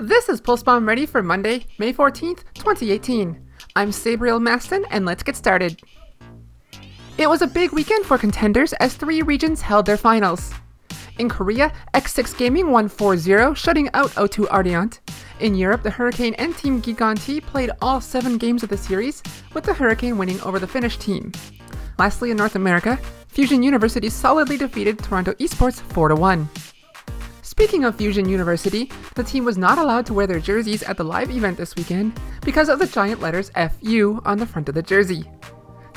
This is Pulse Bomb ready for Monday, May 14th, 2018. I'm Sabriel Maston, and let's get started. It was a big weekend for contenders as three regions held their finals. In Korea, X6 Gaming won 4-0, shutting out O2 Ardeont. In Europe, the Hurricane and Team Gigantti played all seven games of the series, with the Hurricane winning over the Finnish team. Lastly, in North America, Fusion University solidly defeated Toronto Esports 4-1. Speaking of Fusion University, the team was not allowed to wear their jerseys at the live event this weekend because of the giant letters FU on the front of the jersey.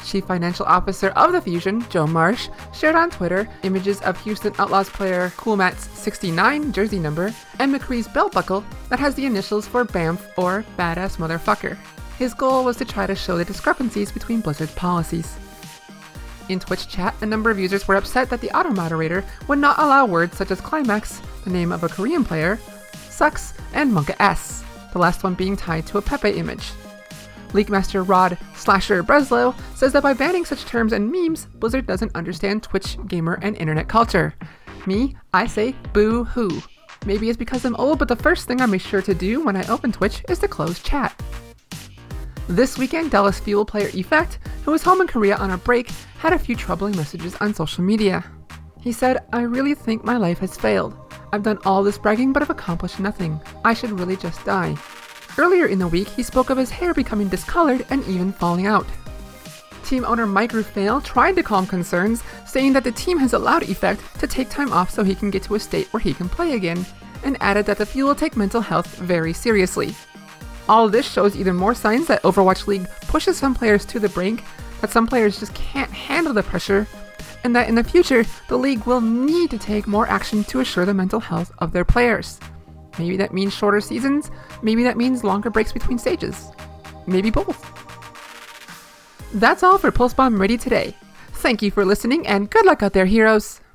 Chief Financial Officer of the Fusion, Joe Marsh, shared on Twitter images of Houston Outlaws player Coolmatt's 69 jersey number and McCree's belt buckle that has the initials for BAMF or Badass Motherfucker. His goal was to try to show the discrepancies between Blizzard's policies. In Twitch chat, a number of users were upset that the auto moderator would not allow words such as climax the name of a Korean player, sucks, and Monka S, the last one being tied to a Pepe image. League Master Rod Slasher Breslau says that by banning such terms and memes, Blizzard doesn't understand Twitch, gamer, and internet culture. Me, I say boo hoo. Maybe it's because I'm old, but the first thing I make sure to do when I open Twitch is to close chat. This weekend, Dallas Fuel player Effect, who was home in Korea on a break, had a few troubling messages on social media. He said, I really think my life has failed. I've done all this bragging but have accomplished nothing. I should really just die. Earlier in the week, he spoke of his hair becoming discolored and even falling out. Team owner Mike Rufail tried to calm concerns, saying that the team has allowed Effect to take time off so he can get to a state where he can play again, and added that the Fuel will take mental health very seriously. All this shows even more signs that Overwatch League pushes some players to the brink, that some players just can't handle the pressure, and that in the future, the league will need to take more action to assure the mental health of their players. Maybe that means shorter seasons, maybe that means longer breaks between stages. Maybe both. That's all for Pulse Bomb Ready today. Thank you for listening and good luck out there, heroes!